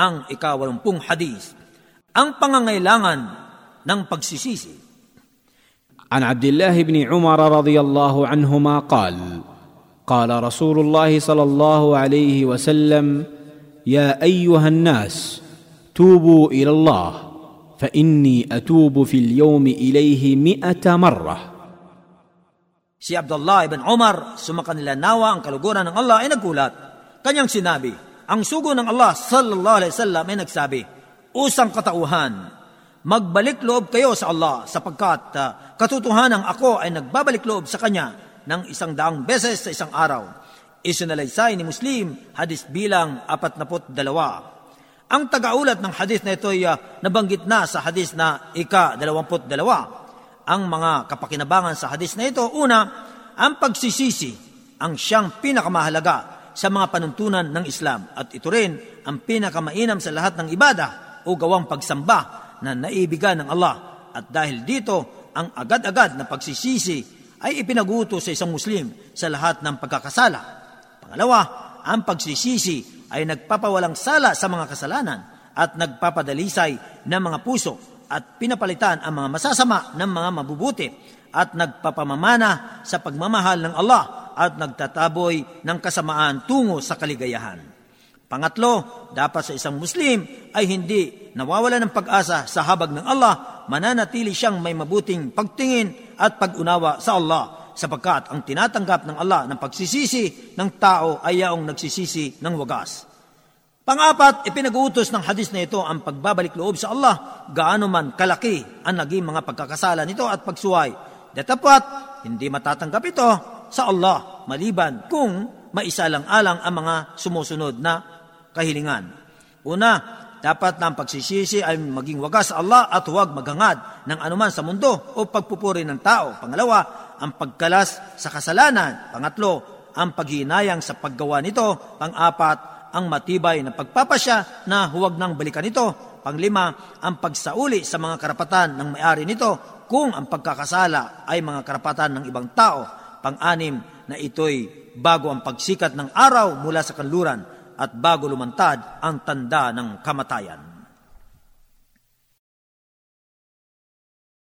ang ikawalumpung hadis. Ang pangangailangan ng pagsisisi. عن عبد الله بن عمر رضي الله عنهما قال قال رسول الله صلى الله عليه وسلم يا ايها الناس توبوا الى الله فاني اتوب في اليوم اليه مئه مره Si Abdullah ibn Umar, sumakan nila nawa ang kaluguran ng Allah ay nagulat. Kanyang sinabi, ang sugo ng Allah sallallahu alaihi wasallam ay nagsabi, Usang katauhan, magbalik loob kayo sa Allah sapagkat uh, katotohanan ako ay nagbabalik loob sa Kanya ng isang daang beses sa isang araw. Isinalaysay ni Muslim, hadis bilang apat naput dalawa. Ang tagaulat ng hadis na ito ay uh, nabanggit na sa hadis na ika dalawamput dalawa ang mga kapakinabangan sa hadis na ito. Una, ang pagsisisi ang siyang pinakamahalaga sa mga panuntunan ng Islam at ito rin ang pinakamainam sa lahat ng ibada o gawang pagsamba na naibigan ng Allah. At dahil dito, ang agad-agad na pagsisisi ay ipinaguto sa isang Muslim sa lahat ng pagkakasala. Pangalawa, ang pagsisisi ay nagpapawalang sala sa mga kasalanan at nagpapadalisay ng mga puso at pinapalitan ang mga masasama ng mga mabubuti at nagpapamamana sa pagmamahal ng Allah at nagtataboy ng kasamaan tungo sa kaligayahan. Pangatlo, dapat sa isang Muslim ay hindi nawawala ng pag-asa sa habag ng Allah, mananatili siyang may mabuting pagtingin at pag-unawa sa Allah sapagkat ang tinatanggap ng Allah ng pagsisisi ng tao ay yaong nagsisisi ng wagas. Pangapat, ipinag-uutos ng hadis na ito ang pagbabalik loob sa Allah, gaano man kalaki ang naging mga pagkakasala nito at pagsuway. Datapat, hindi matatanggap ito sa Allah, maliban kung maisalang-alang ang mga sumusunod na kahilingan. Una, dapat na ang pagsisisi ay maging wagas sa Allah at huwag maghangad ng anuman sa mundo o pagpupuri ng tao. Pangalawa, ang pagkalas sa kasalanan. Pangatlo, ang paghinayang sa paggawa nito. Pang-apat, ang matibay na pagpapasya na huwag nang balikan ito. Panglima, ang pagsauli sa mga karapatan ng may-ari nito kung ang pagkakasala ay mga karapatan ng ibang tao. Pang-anim, na ito'y bago ang pagsikat ng araw mula sa kanluran at bago lumantad ang tanda ng kamatayan.